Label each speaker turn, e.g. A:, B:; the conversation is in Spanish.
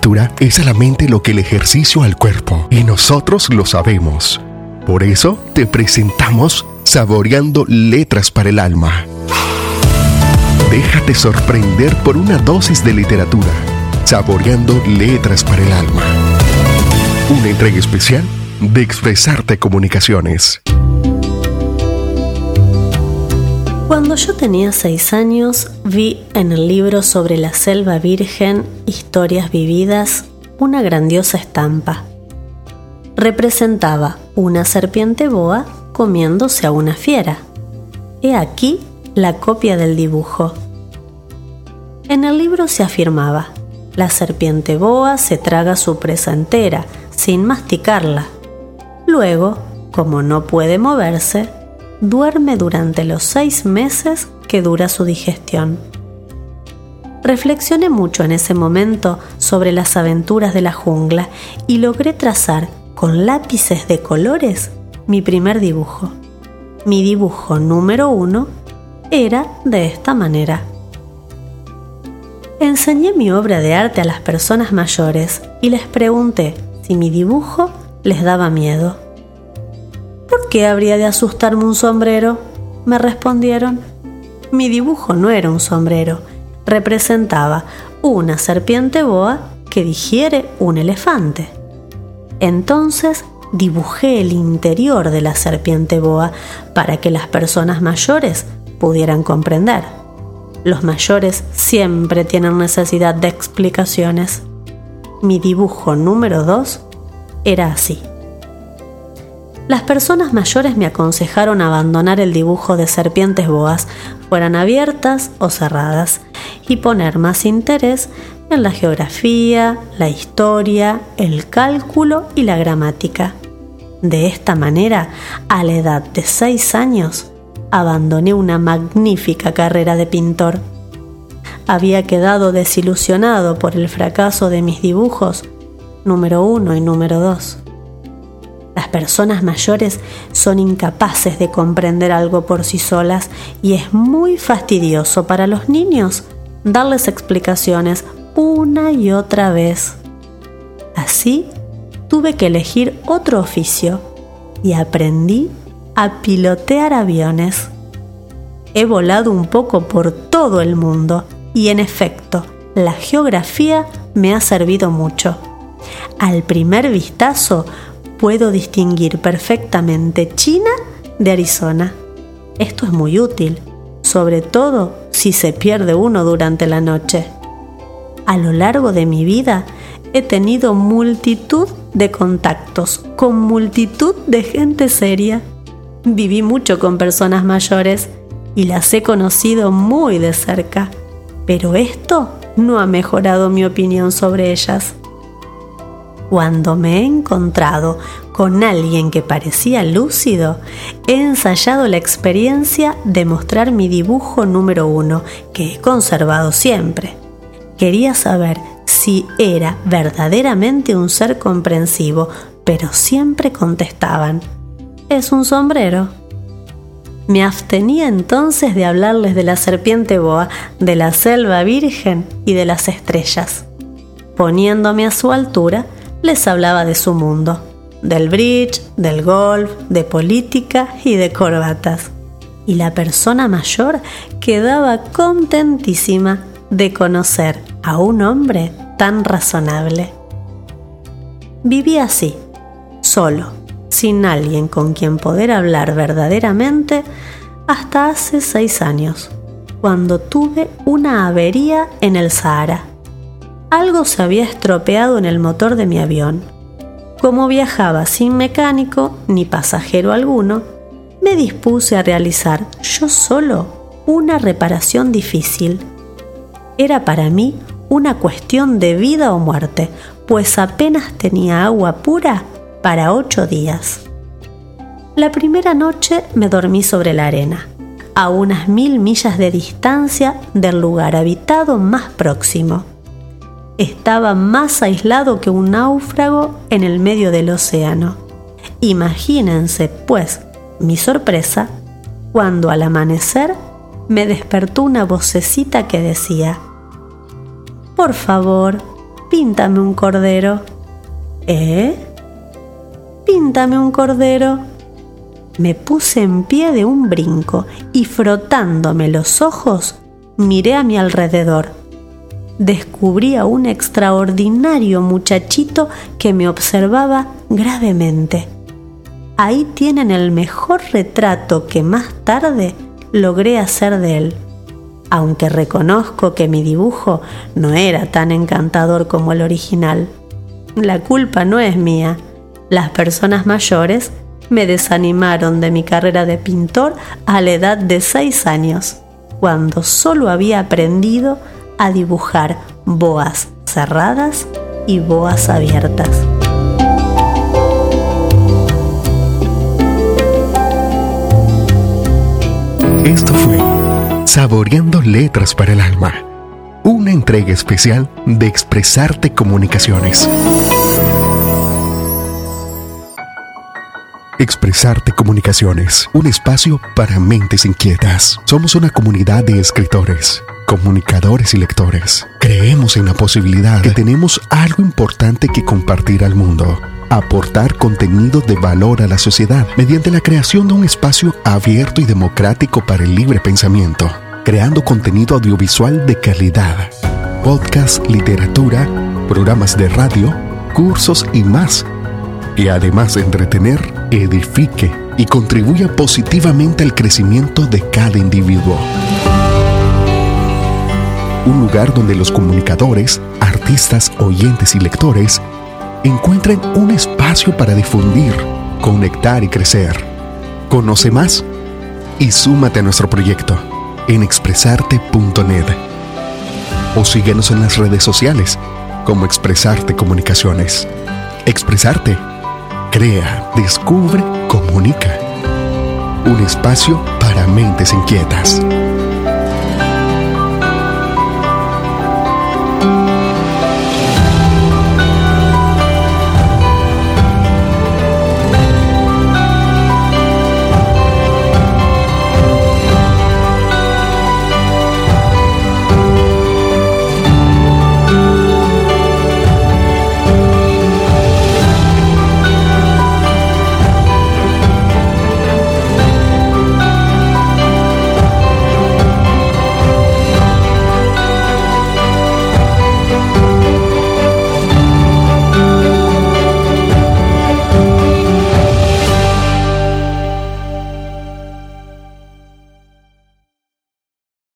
A: lectura es a la mente lo que el ejercicio al cuerpo, y nosotros lo sabemos. Por eso te presentamos Saboreando Letras para el Alma. Déjate sorprender por una dosis de literatura. Saboreando Letras para el Alma. Una entrega especial de Expresarte Comunicaciones.
B: Cuando yo tenía seis años, vi en el libro sobre la selva virgen, Historias vividas, una grandiosa estampa. Representaba una serpiente boa comiéndose a una fiera. He aquí la copia del dibujo. En el libro se afirmaba, la serpiente boa se traga su presa entera, sin masticarla. Luego, como no puede moverse, duerme durante los seis meses que dura su digestión. Reflexioné mucho en ese momento sobre las aventuras de la jungla y logré trazar con lápices de colores mi primer dibujo. Mi dibujo número uno era de esta manera. Enseñé mi obra de arte a las personas mayores y les pregunté si mi dibujo les daba miedo qué habría de asustarme un sombrero? Me respondieron. Mi dibujo no era un sombrero, representaba una serpiente boa que digiere un elefante. Entonces dibujé el interior de la serpiente boa para que las personas mayores pudieran comprender. Los mayores siempre tienen necesidad de explicaciones. Mi dibujo número 2 era así las personas mayores me aconsejaron abandonar el dibujo de serpientes boas, fueran abiertas o cerradas, y poner más interés en la geografía, la historia, el cálculo y la gramática. De esta manera, a la edad de seis años, abandoné una magnífica carrera de pintor. Había quedado desilusionado por el fracaso de mis dibujos número uno y número dos personas mayores son incapaces de comprender algo por sí solas y es muy fastidioso para los niños darles explicaciones una y otra vez. Así tuve que elegir otro oficio y aprendí a pilotear aviones. He volado un poco por todo el mundo y en efecto, la geografía me ha servido mucho. Al primer vistazo puedo distinguir perfectamente China de Arizona. Esto es muy útil, sobre todo si se pierde uno durante la noche. A lo largo de mi vida he tenido multitud de contactos con multitud de gente seria. Viví mucho con personas mayores y las he conocido muy de cerca, pero esto no ha mejorado mi opinión sobre ellas cuando me he encontrado con alguien que parecía lúcido, he ensayado la experiencia de mostrar mi dibujo número uno, que he conservado siempre. Quería saber si era verdaderamente un ser comprensivo, pero siempre contestaban, es un sombrero. Me abstenía entonces de hablarles de la serpiente boa, de la selva virgen y de las estrellas. Poniéndome a su altura, les hablaba de su mundo, del bridge, del golf, de política y de corbatas. Y la persona mayor quedaba contentísima de conocer a un hombre tan razonable. Vivía así, solo, sin alguien con quien poder hablar verdaderamente, hasta hace seis años, cuando tuve una avería en el Sahara algo se había estropeado en el motor de mi avión. Como viajaba sin mecánico ni pasajero alguno, me dispuse a realizar yo solo una reparación difícil. Era para mí una cuestión de vida o muerte, pues apenas tenía agua pura para ocho días. La primera noche me dormí sobre la arena, a unas mil millas de distancia del lugar habitado más próximo estaba más aislado que un náufrago en el medio del océano. Imagínense, pues, mi sorpresa cuando al amanecer me despertó una vocecita que decía, Por favor, Píntame un cordero. ¿Eh? Píntame un cordero. Me puse en pie de un brinco y frotándome los ojos, miré a mi alrededor. Descubrí a un extraordinario muchachito que me observaba gravemente. Ahí tienen el mejor retrato que más tarde logré hacer de él. Aunque reconozco que mi dibujo no era tan encantador como el original. La culpa no es mía. Las personas mayores me desanimaron de mi carrera de pintor a la edad de seis años, cuando solo había aprendido a dibujar boas cerradas y boas abiertas.
A: Esto fue Saboreando Letras para el Alma, una entrega especial de Expresarte Comunicaciones. Expresarte Comunicaciones, un espacio para mentes inquietas. Somos una comunidad de escritores, comunicadores y lectores. Creemos en la posibilidad que tenemos algo importante que compartir al mundo. Aportar contenido de valor a la sociedad mediante la creación de un espacio abierto y democrático para el libre pensamiento, creando contenido audiovisual de calidad, podcast, literatura, programas de radio, cursos y más y además de entretener, edifique y contribuya positivamente al crecimiento de cada individuo. Un lugar donde los comunicadores, artistas, oyentes y lectores encuentren un espacio para difundir, conectar y crecer. Conoce más y súmate a nuestro proyecto en expresarte.net o síguenos en las redes sociales como Expresarte Comunicaciones. Expresarte Crea, descubre, comunica. Un espacio para mentes inquietas.